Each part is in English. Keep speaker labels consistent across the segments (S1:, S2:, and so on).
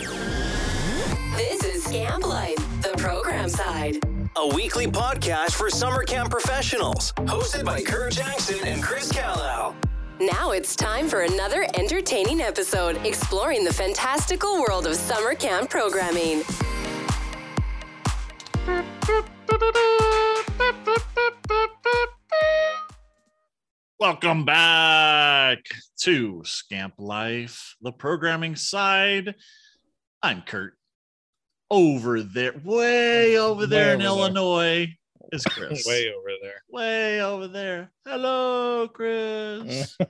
S1: This is Scamp Life, the program side.
S2: A weekly podcast for summer camp professionals. Hosted by Curt Jackson and Chris Callow.
S1: Now it's time for another entertaining episode exploring the fantastical world of summer camp programming.
S3: Welcome back to Scamp Life, the programming side. I'm Curt. Over there, way over there
S4: Way
S3: in
S4: over there.
S3: Illinois is Chris.
S4: way over there.
S3: way over there. Hello, Chris.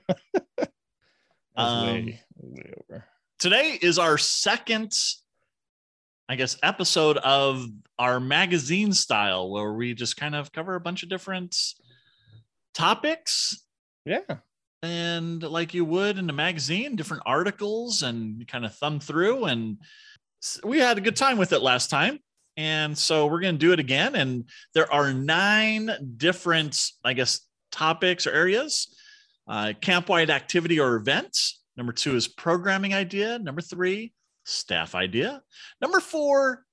S3: Um,
S4: way, way over.
S3: Today is our second, I guess, episode of our magazine style where we just kind of cover a bunch of different topics
S4: Yeah.
S3: And like you would in a magazine, different articles, and kind of thumb through. And we had a good time with it last time. And so we're going to do it again. And there are nine different, I guess, topics or areas uh, camp wide activity or event. Number two is programming idea. Number three, staff idea. Number four,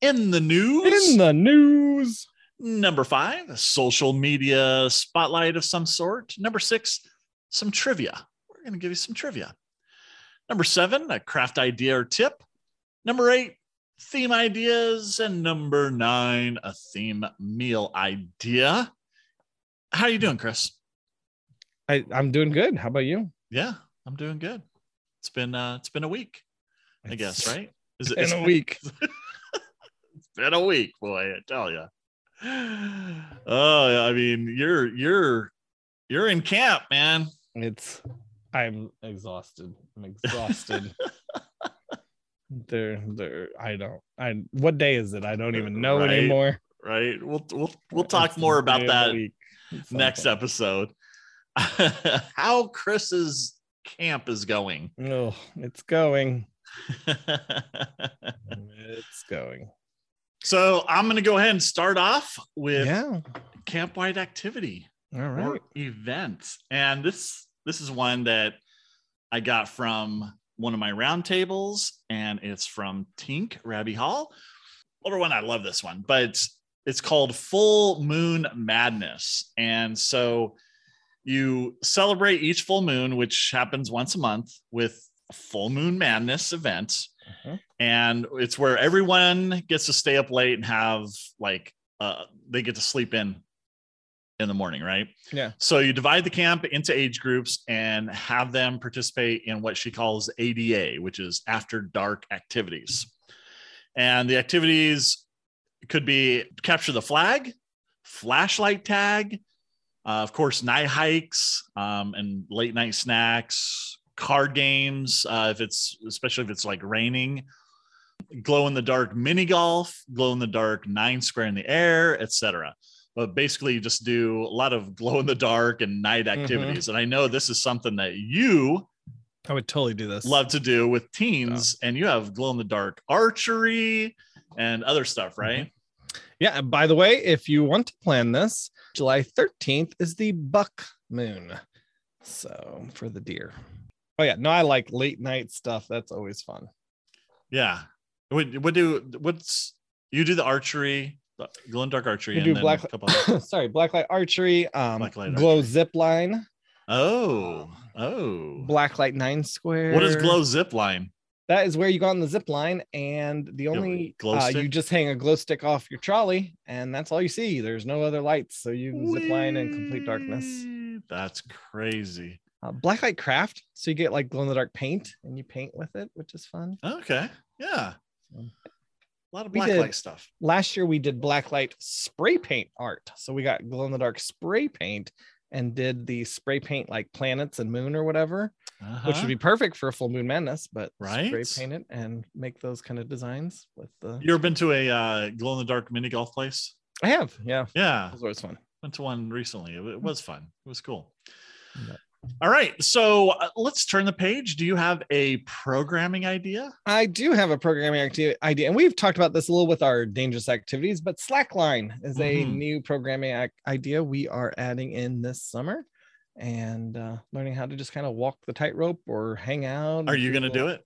S3: in the news.
S4: In the news.
S3: Number five, social media spotlight of some sort. Number six, some trivia. We're going to give you some trivia. Number seven, a craft idea or tip. Number eight, theme ideas. And number nine, a theme meal idea. How are you doing, Chris?
S4: I, I'm doing good. How about you?
S3: Yeah, I'm doing good. It's been uh it's been a week, I guess, right? Is
S4: In a week.
S3: It's been a week, boy, I tell you. Oh, I mean, you're you're you're in camp, man.
S4: It's I'm exhausted. I'm exhausted. there, there. I don't. I. What day is it? I don't even know
S3: Right.
S4: anymore.
S3: Right? We'll we'll we'll talk
S4: It's
S3: more about
S4: day of the
S3: that next episode. How Chris's camp is going.
S4: Oh, it's going. It's going.
S3: so I'm gonna go ahead and start off with
S4: Yeah.
S3: camp wide activity.
S4: All
S3: or
S4: right.
S3: event. And this this is one that I got from one of my roundtables, and it's from Tink Rabbi Hall. Older one, I love this one, but it's, it's called Full Moon Madness. And so you celebrate each full moon, which happens once a month, with a full moon madness event.
S4: Mhm.
S3: And it's where everyone gets to stay up late and have like uh, they get to sleep in in the morning, right?
S4: Yeah.
S3: So you divide the camp into age groups and have them participate in what she calls ADA, which is after dark activities. And the activities could be capture the flag, flashlight tag, uh, of course, night hikes um, and late night snacks, card games, uh, if it's especially if it's like raining, glow in the dark mini golf, glow in the dark nine square in the air, etc but basically you just do a lot of glow in the dark and night mm-hmm. activities. And I know this is something that you
S4: I would totally do this.
S3: love to do with teens, and you have glow in the dark archery and other stuff, mm-hmm. right?
S4: Yeah. By the way, if you want to plan this, July 13th is the buck moon. So for the deer. Oh, yeah. No, I like late night stuff. That's always fun.
S3: Yeah. What, what do what's you do the archery, glow in dark archery,
S4: We
S3: and
S4: do
S3: then
S4: black,
S3: a couple other-
S4: sorry, blacklight archery, um,
S3: Blacklight
S4: glow
S3: archery.
S4: zip line,
S3: Oh, oh.
S4: blacklight nine square.
S3: What is glow zip line?
S4: That is where you go on the zip line, and the only
S3: glow
S4: uh, you just hang a glow stick off your trolley, and that's all you see. There's no other lights, so you zip line in complete darkness.
S3: That's crazy.
S4: Uh, blacklight craft, so you get like glow in the dark paint, and you paint with it, which is fun.
S3: Okay. Yeah.
S4: So-
S3: A lot of
S4: We
S3: black
S4: did-
S3: light stuff.
S4: last year we did blacklight spray paint art so we got glow in the dark spray paint and did the spray paint like planets and moon or whatever which
S3: Uh-huh.
S4: would be perfect for a full moon madness but
S3: Right.
S4: spray paint it and make those kind of designs with the
S3: You ever been to a uh, glow in the dark mini golf place?
S4: i have yeah
S3: Yeah,
S4: it was always fun
S3: went to one recently. It, it was fun. It was cool.
S4: Yeah.
S3: All right, so uh, let's turn the page. Do you have a programming idea?
S4: I do have a programming acti- idea, and we've talked about this a little with our dangerous activities. But Slackline is a
S3: Mhm.
S4: new programming ac- idea we are adding in this summer, and uh, learning how to just kind of walk the tightrope or hang out.
S3: Are you going to do it?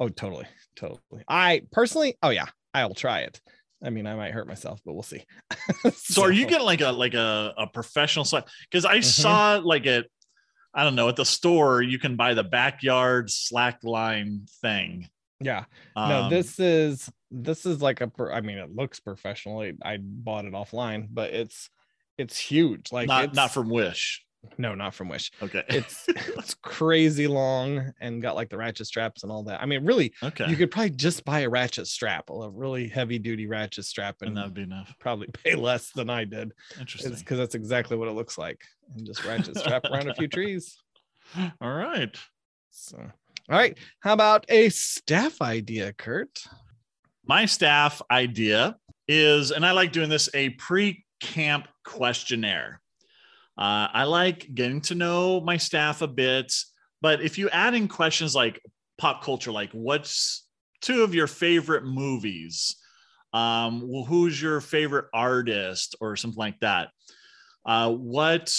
S4: Oh, totally, totally. I personally, oh yeah, I'll try it. I mean, I might hurt myself, but we'll see.
S3: So, are you getting like a like a, a professional site? Because I
S4: Mhm.
S3: saw like at I don't know at the store you can buy the backyard slack line thing.
S4: Yeah. no,
S3: Um,
S4: this is this is like a I mean, it looks professional. I, I bought it offline, but it's it's huge. Like
S3: not not from Wish.
S4: No, not from Wish.
S3: Okay.
S4: It's it's crazy long and got like the ratchet straps and all that. I mean, really,
S3: okay.
S4: you could probably just buy a ratchet strap, a really heavy duty ratchet strap,
S3: and
S4: and
S3: that would be enough.
S4: probably pay less than I did.
S3: Interesting.
S4: Because that's exactly what it looks like, and just ratchet strap around a few trees.
S3: All right.
S4: So, all right, how about a staff idea, Curt?
S3: My staff idea is, and I like doing this, a pre-camp questionnaire. Uh, I like getting to know my staff a bit, but if you add in questions like pop culture, like what's two of your favorite movies? Um, well, who's your favorite artist or something like that? Uh, what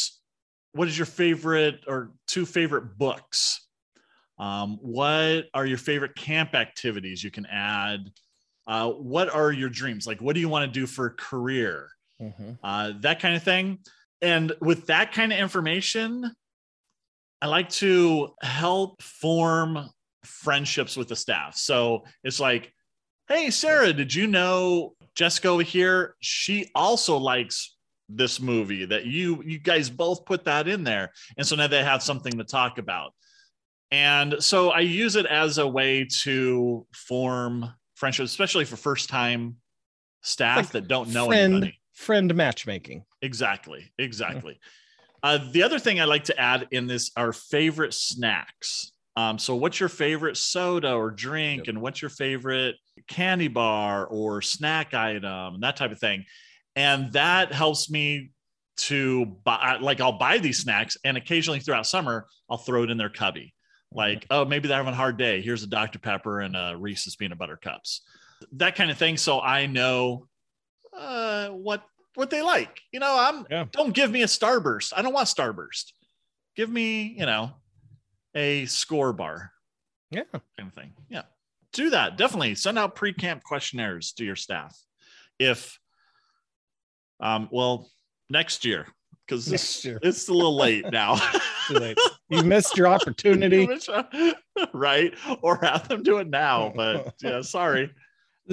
S3: what is your favorite or two favorite books? Um, what are your favorite camp activities you can add? Uh, what are your dreams? Like, what do you want to do for a career? uh, that kind of thing. And with that kind of information, I like to help form friendships with the staff. So it's like, hey, Sarah, did you know Jessica over here? She also likes this movie that you you guys both put that in there and so now they have something to talk about and so i use it as a way to form friendships especially for first time staff
S4: Like
S3: that don't know
S4: friend
S3: anybody
S4: friend matchmaking.
S3: Exactly. Exactly. Uh, the other thing I like to add in this are favorite snacks. Um, so, what's your favorite soda or drink,
S4: Yep.
S3: and what's your favorite candy bar or snack item, and that type of thing. And that helps me to buy, like, I'll buy these snacks, and occasionally throughout summer, I'll throw it in their cubby. Like, oh, maybe they're having a hard day. Here's a Dr. Pepper and a Reese's peanut butter cups, that kind of thing. So I know uh, what what they like. You know, I'm
S4: Yeah.
S3: don't give me a starburst. I don't want starburst. Give me, you know, a score bar
S4: Yeah.
S3: kind of thing. Yeah. Do that. Definitely send out pre-camp questionnaires to your staff. If um well next year because
S4: year.
S3: it's a little late now.
S4: Too late. You missed your opportunity.
S3: right? Or have them do it now. But yeah, sorry.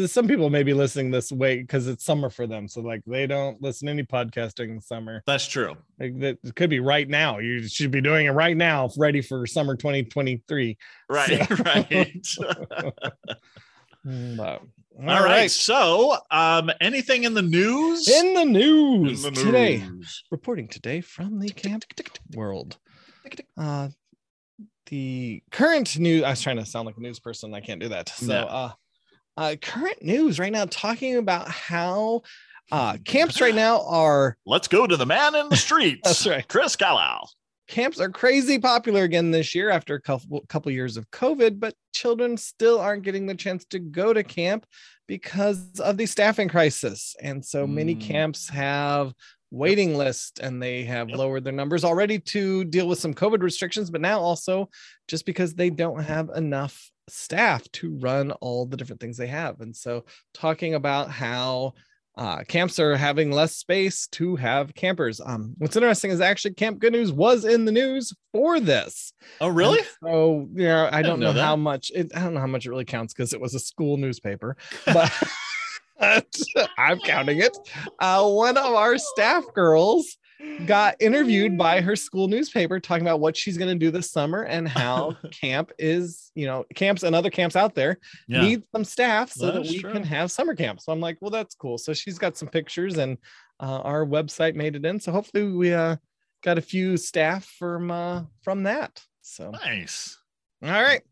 S4: Some people may be listening this way because it's summer for them. So like they don't listen to any podcasting in the summer.
S3: That's true.
S4: Like that it could be right now. You should be doing it right now, ready for summer 2023.
S3: Right, right.
S4: Mm, but-
S3: All right. So, um, anything in the news?
S4: In the news
S3: In the
S4: today, reporting today from the camp world. Uh, the current news. I was trying to sound like a news person. I can't do that. So,
S3: No.
S4: uh, uh, current news right now talking about how uh, camps right now are
S3: Let's go to the man in the streets.
S4: That's right.
S3: Chris Carlisle.
S4: camps are crazy popular again this year after a couple couple years of COVID, but children still aren't getting the chance to go to camp because of the staffing crisis. And so many
S3: Mm.
S4: camps have waiting lists and they have
S3: Yep.
S4: lowered their numbers already to deal with some COVID restrictions, but now also just because they don't have enough staff to run all the different things they have. And so talking about how uh, camps are having less space to have campers. Um, what's interesting is actually Camp Good News was in the news for this.
S3: Oh, really?
S4: And so yeah, I
S3: didn't
S4: don't know,
S3: know
S4: how much it, I don't know how much it really counts because it was a school newspaper, but I'm counting it. Uh, one of our staff girls got interviewed by her school newspaper talking about what she's going to do this summer and how camp is, you know, camps and other camps out there
S3: Yeah.
S4: need some staff so that
S3: That's
S4: we
S3: true.
S4: can have summer camp. So I'm like, well, that's cool. So she's got some pictures and uh, our website made it in. So hopefully we uh, got a few staff from uh, from that. So
S3: nice.
S4: all right.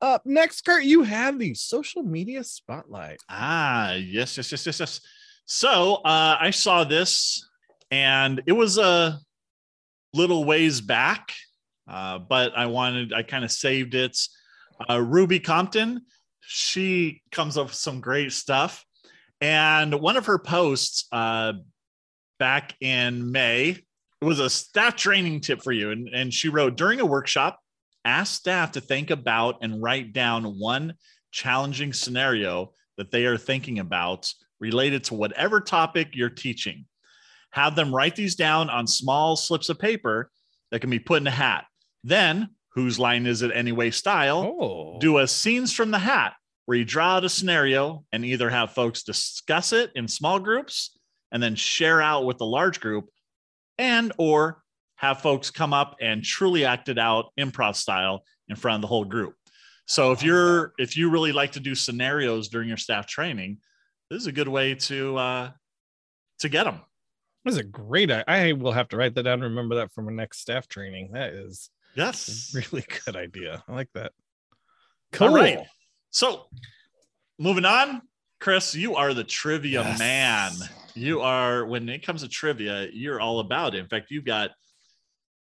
S4: Up next, Curt, you have the social media spotlight.
S3: Ah, yes, yes, yes, yes, yes. So uh, I saw this, and it was a little ways back, uh, but I wanted, I kind of saved it. Uh, Ruby Compton, she comes up with some great stuff, and one of her posts uh, back in May it was a staff training tip for you, and and she wrote during a workshop. ask staff to think about and write down one challenging scenario that they are thinking about related to whatever topic you're teaching. Have them write these down on small slips of paper that can be put in a hat. Then, whose line is it anyway style,
S4: Oh,
S3: do a scenes from the hat where you draw out a scenario and either have folks discuss it in small groups and then share out with the large group and or have folks come up and truly act it out improv style in front of the whole group. So if you're if you really like to do scenarios during your staff training this is a good way to uh to get them
S4: That's a great. I, I will have to write that down. and Remember that for my next staff training. That is
S3: yes
S4: a really good idea. I like that.
S3: All
S4: Cool.
S3: right. So moving on, Chris, you are the trivia
S4: Yes.
S3: man. You are when it comes to trivia, you're all about it. In fact, you've got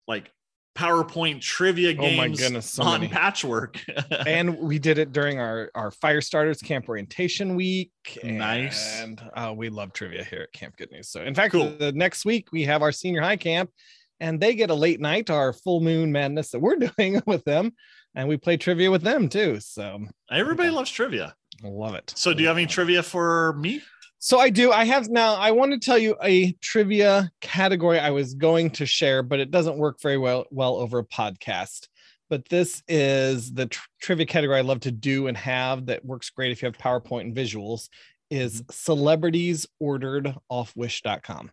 S3: like PowerPoint trivia
S4: Oh my
S3: games
S4: goodness, so
S3: on
S4: many.
S3: patchwork.
S4: and we did it during our our fire starters camp orientation week
S3: Nice.
S4: and uh, we love trivia here at camp good news so in fact
S3: Cool.
S4: the next week we have our senior high camp and they get a late night our full moon madness that we're doing with them and we play trivia with them too so
S3: Everybody loves trivia.
S4: I love it
S3: So do you have any trivia for me?
S4: So I do. I have now. I want to tell you a trivia category I was going to share, but it doesn't work very well well over a podcast. But this is the tr- trivia category I love to do and have that works great if you have PowerPoint and visuals. Is mm-hmm. celebrities ordered off Wish.com,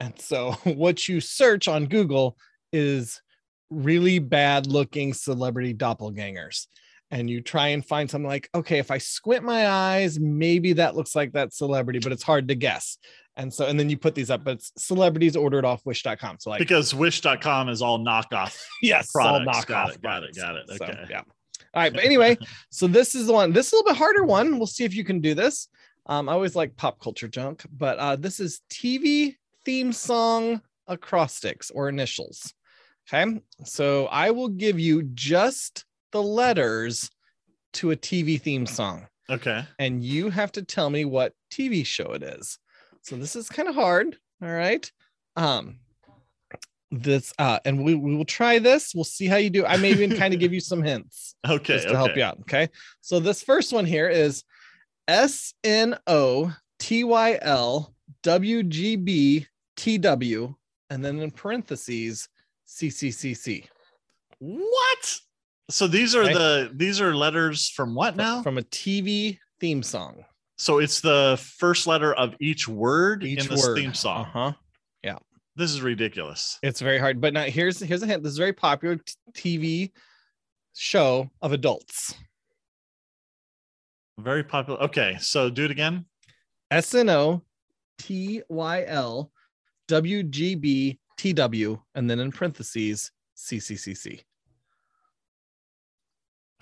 S4: and so what you search on Google is really bad looking celebrity doppelgangers and you try and find something like, okay, if I squint my eyes, maybe that looks like that celebrity, but it's hard to guess. And so, and then you put these up, but it's celebrities ordered off wish.com. So, like,
S3: Because wish.com is all knockoff.
S4: yes, it's all
S3: knockoff. Got it, got it, got it.
S4: So,
S3: Okay.
S4: yeah. All right. But anyway, so this is the one, this is a little bit harder one. We'll see if you can do this. Um, I always like pop culture junk, but uh, this is TV theme song acrostics or initials. Okay. So I will give you just the letters to a TV theme song,
S3: Okay.
S4: and you have to tell me what TV show it is. So this is kind of hard. All right. Um, this uh, and we, we will try this. We'll see how you do. I may even kind of give you some hints
S3: Okay.
S4: just to help you out. Okay. So this first one here is S N O T Y L W G B T W, and then in parentheses C C C C.
S3: What? So these are
S4: Okay.
S3: the these are letters from what now?
S4: From a TV theme song.
S3: So it's the first letter of each word
S4: Each
S3: in this
S4: word.
S3: theme song.
S4: Uh-huh. Yeah.
S3: This is ridiculous.
S4: It's very hard. But now here's here's a hint. This is a very popular t- TV show of adults.
S3: Very popular. Okay, so do it again.
S4: S N O T Y L W G B T W, and then in parentheses C C C C.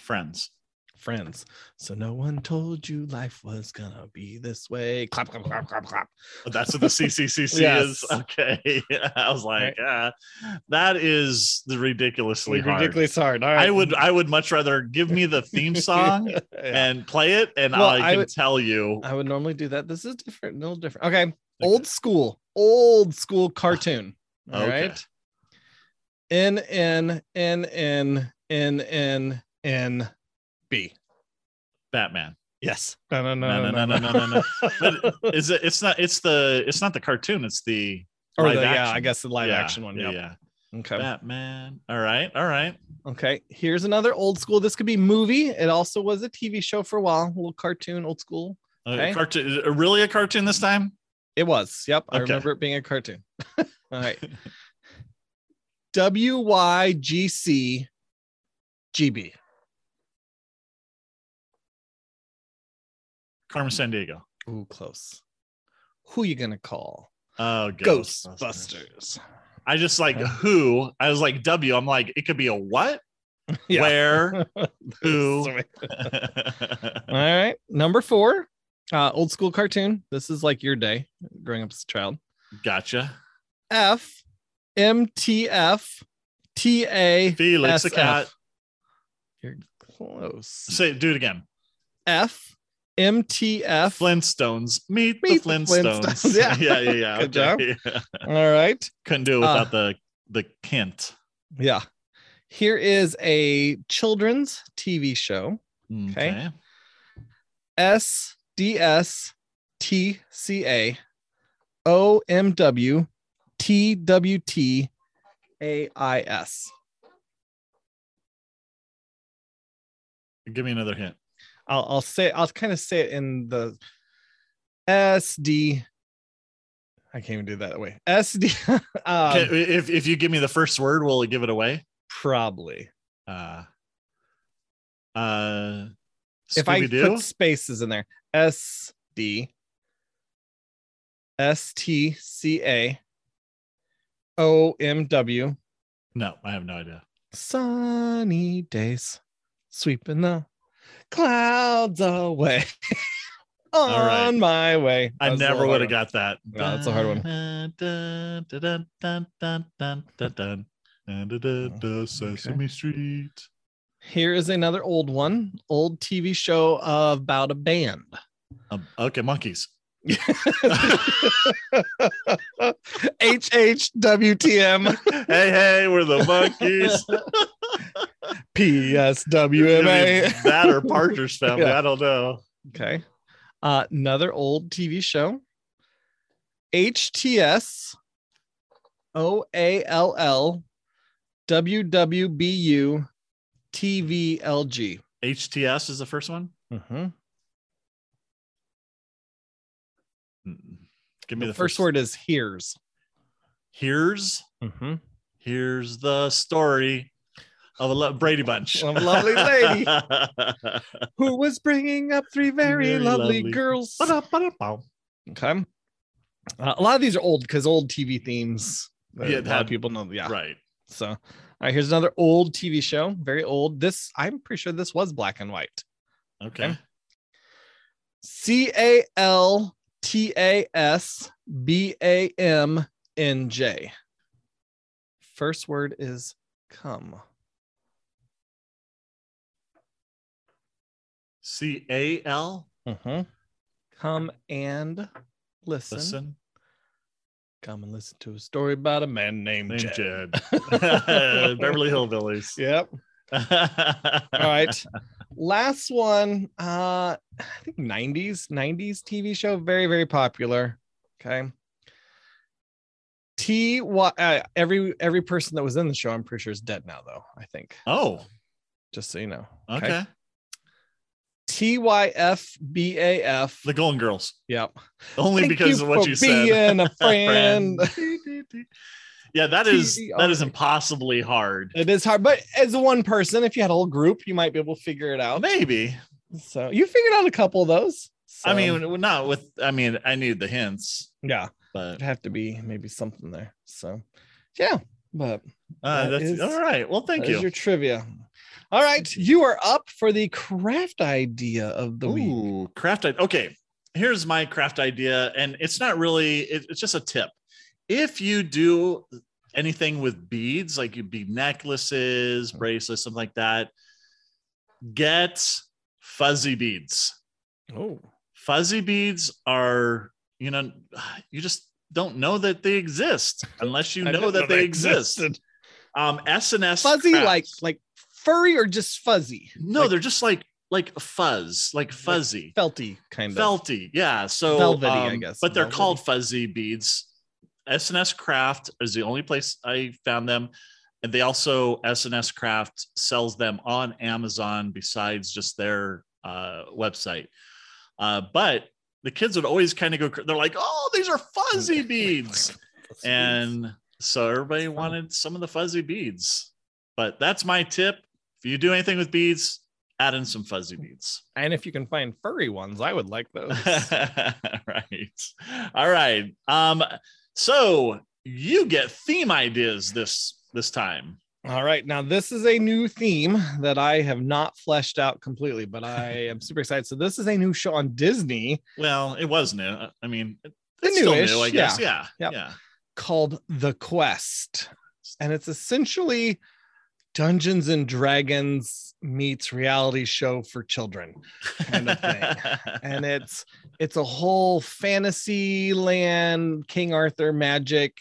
S3: Friends.
S4: Friends. So no one told you life was gonna be this way. Clap, clap, clap, clap, clap.
S3: That's what the CCCC
S4: Yes.
S3: is. Okay. I was like, ah, that is the ridiculously hard.
S4: Ridiculous hard. All right.
S3: I would I would much rather give me the theme song
S4: Yeah.
S3: and play it, and
S4: Well,
S3: I
S4: I
S3: can
S4: would-
S3: tell you.
S4: I would normally do that. This is different, a little different. Okay. Old school, old school cartoon. All
S3: Okay.
S4: right. N N N N N N N B.
S3: Batman.
S4: Yes. No, no,
S3: No, no, no, no, no, no, But is it? It's not. It's the. It's not the cartoon. It's the.
S4: or
S3: live
S4: the, yeah. I guess the live
S3: Yeah,
S4: action one.
S3: Yeah.
S4: Yep.
S3: yeah.
S4: Okay.
S3: Batman. All right. All right.
S4: Okay. Here's another old school. This could be movie. It also was a TV show for a while. A little cartoon, old school.
S3: Uh, cartoon. Really a cartoon this time?
S4: It was. Yep. I remember it being a cartoon. All right. W Y G C G B.
S3: Carmen Sandiego.
S4: Ooh, close. Who you gonna call?
S3: Oh,
S4: Ghostbusters.
S3: I just like who. I was like W. I'm like it could be a what?
S4: Yeah.
S3: Where? Who?
S4: All right. Number four. Uh, old school cartoon. This is like your day growing up as a child.
S3: gotcha.
S4: F M T F T A
S3: Felix the cat.
S4: You're close.
S3: Say do it again.
S4: F M T F.
S3: Flintstones. Meet,
S4: Meet
S3: the
S4: the
S3: Flintstones.
S4: Flintstones. Yeah.
S3: yeah, yeah, yeah.
S4: Good
S3: okay.
S4: All right.
S3: Couldn't do it
S4: Uh,
S3: without the the hint.
S4: Yeah. Here is a children's TV show.
S3: Okay.
S4: SDS TCA OMW TWT AIS.
S3: Give me another hint.
S4: I'll, I'll say I'll kind of say it in the SD. I can't even do that way. SD. um,
S3: if if you give me the first word, will it give it away?
S4: probably.
S3: Uh, uh,
S4: If I put spaces in there, SD STCA
S3: no, I have no idea.
S4: sunny days sweeping the clouds away on
S3: right.
S4: my way.
S3: I
S4: That a
S3: never would have got that.
S4: No, that's a hard one.
S3: Sesame Street.
S4: Here is another old one, old TV show about a band.
S3: Um, okay, Monkees.
S4: HHWTM
S3: hey, hey, we're the Monkees.
S4: PSWMA.
S3: that or Partridge Family.
S4: Yeah.
S3: I don't know.
S4: Okay. Uh, another old TV show. HTS OALL WWBU TVLG.
S3: HTS is the first one.
S4: Mm-hmm.
S3: Mm. Give me
S4: The,
S3: the,
S4: first, word is here's.
S3: Here's
S4: Mm-hmm.
S3: here's the story of a lo- Brady Bunch.
S4: A lovely lady. Who was bringing up three very,
S3: Very
S4: lovely,
S3: lovely.
S4: girls. Okay. Uh, a lot of these are old because old TV themes.
S3: Yeah,
S4: a lot of people know. Yeah.
S3: Right.
S4: So, all right, here's another old TV show, very old. This, I'm pretty sure this was black and white.
S3: Okay.
S4: C A L T A S B A M N J. First word is come.
S3: C A L.
S4: Mhm. Come and listen.
S3: Listen.
S4: Come and listen to a story about a man named,
S3: Named
S4: Jed.
S3: Jed. Beverly Hillbillies.
S4: Yep. All right. Last one. Uh I think 90s, 90s TV show, very, very popular. Okay. T Y uh, every every person that was in the show, I'm pretty sure is dead now, though. I think.
S3: Oh,
S4: Just so you know.
S3: okay.
S4: T Y F B A F.
S3: The Golden Girls.
S4: Yep.
S3: Only
S4: Thank
S3: because of what you said.
S4: being a friend.
S3: yeah, that is that is impossibly hard.
S4: It is hard, but as one person, if you had a whole group, you might be able to figure it out.
S3: Maybe.
S4: So you figured out a couple of those.
S3: I mean, not with. I mean, I need the hints,
S4: yeah,
S3: but
S4: it'd have to be maybe something there. So, yeah, but
S3: uh,
S4: That
S3: that's
S4: is-
S3: all right. Well, thank you.
S4: your trivia. All right, you are up for the craft idea of the week.
S3: Craft. i- Okay, here's my craft idea, and it's not really. It, it's just a tip. If you do anything with beads, like you bead necklaces, bracelets, something like that, get fuzzy beads.
S4: Oh,
S3: Fuzzy beads are, you know, you just don't know that they exist unless you know that they exist.
S4: existed.
S3: Um, S and S
S4: Fuzzy, like like furry or just fuzzy?
S3: no,
S4: Like
S3: they're just like like fuzz, like fuzzy.
S4: felty kind of.
S3: felty yeah so
S4: Velvety, I
S3: um,
S4: guess.
S3: but they're
S4: Velvety.
S3: called fuzzy beads sns craft is the only place i found them and they also sns craft sells them on amazon besides just their uh, website uh, but the kids would always kind of go they're like oh these are fuzzy beads and so everybody wanted some of the fuzzy beads but that's my tip if you do anything with beads add in some fuzzy beads
S4: and if you can find furry ones, I would like those.
S3: right. All right. Um, so you get theme ideas this this time.
S4: All right. Now, this is a new theme that I have not fleshed out completely, but I am super excited. So, this is a new show on Disney
S3: Well, it was new. I mean,
S4: The
S3: it's still new, I guess. Yeah.
S4: Yep.
S3: Yeah.
S4: called The Quest. And it's essentially Dungeons and Dragons meets reality show for children kind of thing. and it's it's a whole fantasy land, King Arthur magic,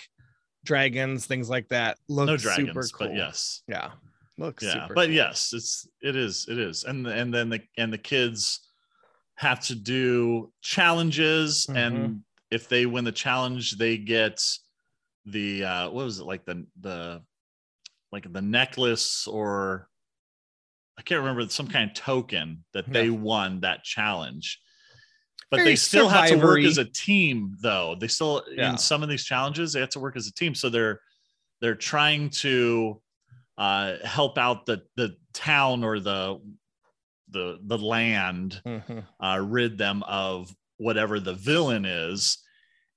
S4: dragons, things like that. Look
S3: no
S4: super cool.
S3: but yes.
S4: Yeah. Looks
S3: yeah but
S4: cool.
S3: yes it's it is it is and and then the and the kids have to do challenges
S4: Mhm.
S3: and if they win the challenge they get the uh what was it like the the like the necklace or i can't remember some kind of token that they
S4: Yeah.
S3: won that challenge but
S4: Very
S3: they still have to work as a team though they still
S4: Yeah.
S3: in some of these challenges they have to work as a team so they're they're trying to uh, help out the the town or the the the land
S4: Mhm.
S3: uh, rid them of whatever the villain is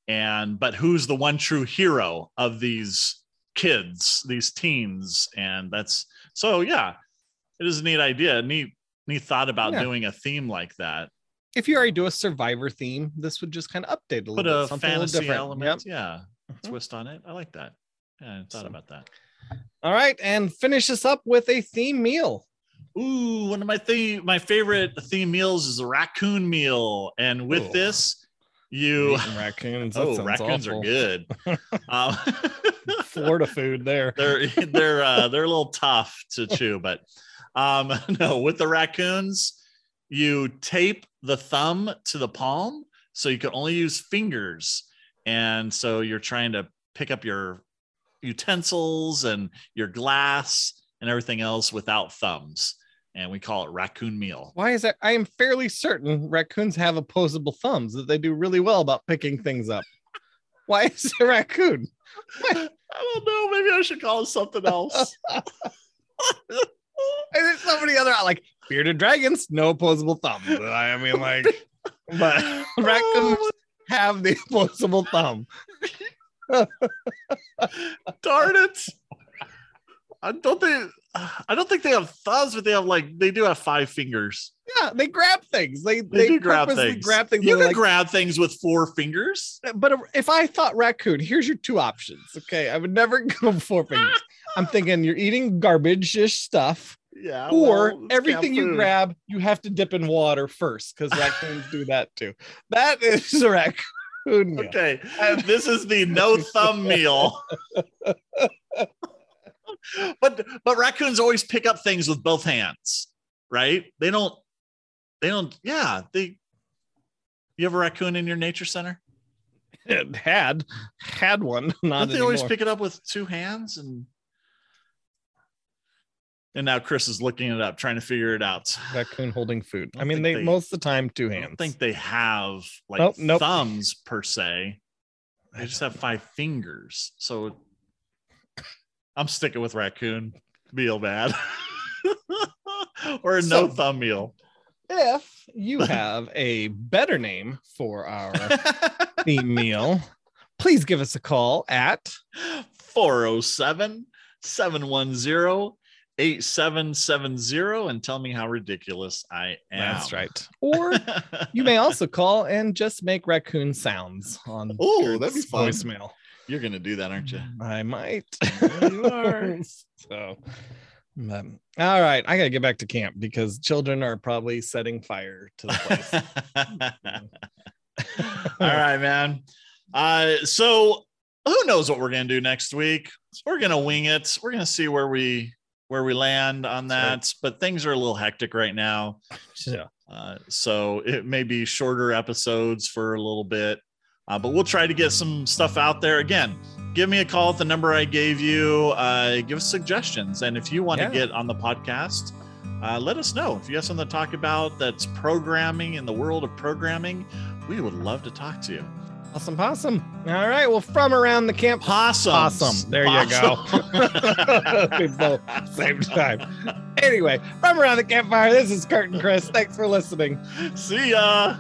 S3: and but who's the one true hero of these kids these teens and that's so yeah it is a neat idea neat neat thought about
S4: Yeah.
S3: doing a theme like that
S4: if you already do a survivor theme, this would just kind of update a little
S3: put
S4: bit,
S3: a
S4: something a
S3: fantasy
S4: different.
S3: element yeah
S4: Mhm.
S3: twist on it i like that yeah i thought
S4: So-
S3: about that
S4: All right, and finish this up with a theme meal.
S3: Ooh, one of my theme, my favorite theme meals is a raccoon meal, and with
S4: Ooh.
S3: this, you
S4: raccoons.
S3: oh, raccoons
S4: awful.
S3: are good. um,
S4: Florida food there.
S3: they're they're uh, they're a little tough to chew, but um, no, with the raccoons, you tape the thumb to the palm, so you can only use fingers, and so you're trying to pick up your utensils and your glass and everything else without thumbs, and we call it raccoon meal.
S4: Why is that? I am fairly certain raccoons have opposable thumbs that they do really well about picking things up. Why is it a raccoon?
S3: I don't know. Maybe I should call it something else.
S4: And there's so many other like bearded dragons, no opposable thumbs. I mean, like, but raccoons have the opposable thumb.
S3: darn it! I don't think I don't think they have thumbs, but they have like they do have five fingers.
S4: Yeah, they grab things. They
S3: They,
S4: they,
S3: do grab things.
S4: grab things.
S3: You can
S4: like,
S3: grab things with four fingers.
S4: but if I thought raccoon, here's your two options. Okay, I would never go four fingers. I'm thinking you're eating garbage-ish stuff,
S3: Yeah.
S4: or
S3: well,
S4: everything you grab, you have to dip in water first because raccoons do that too. That is a raccoon meal.
S3: Okay, and this is the no thumb meal. but but raccoons always pick up things with both hands, right? They don't. They don't. Yeah, they. You have a raccoon in your nature center?
S4: It had had one, not
S3: Don't they always pick it up with two hands and? And now Chris is looking it up, trying to figure it out.
S4: raccoon holding food.
S3: I
S4: I mean, they,
S3: they-
S4: most of the time two
S3: I
S4: hands.
S3: don't think they have like
S4: Oh, nope.
S3: thumbs per se. They just have five fingers. So I'm sticking with raccoon meal, bad. or a no thumb meal.
S4: if you have a better name for our theme meal, please give us a call at
S3: 407 710 8770 and tell me how ridiculous I am.
S4: That's right. Or you may also call and just make raccoon sounds on
S3: Ooh, that'd be fun.
S4: voicemail.
S3: You're going to do that, aren't you?
S4: I might.
S3: You are.
S4: so, but, all right, I gotta get back to camp because children are probably setting fire to the place.
S3: All right, man. Uh, so who knows what we're gonna do next week? We're gonna wing it. We're gonna see where we where we land on that. But things are a little hectic right now,
S4: yeah.
S3: uh, so it may be shorter episodes for a little bit. Uh, but we'll try to get some stuff out there again. Give me a call at the number I gave you. Uh, give us suggestions, and if you want to
S4: Yeah.
S3: get on the podcast, uh, let us know. If you have something to talk about that's programming in the world of programming, we would love to talk to you.
S4: Awesome possum. All right. Well, from around the camp.
S3: Possums.
S4: Possum. There you go. we both same time. Anyway, from around the campfire, this is Curt and Chris. Thanks for listening.
S3: See ya.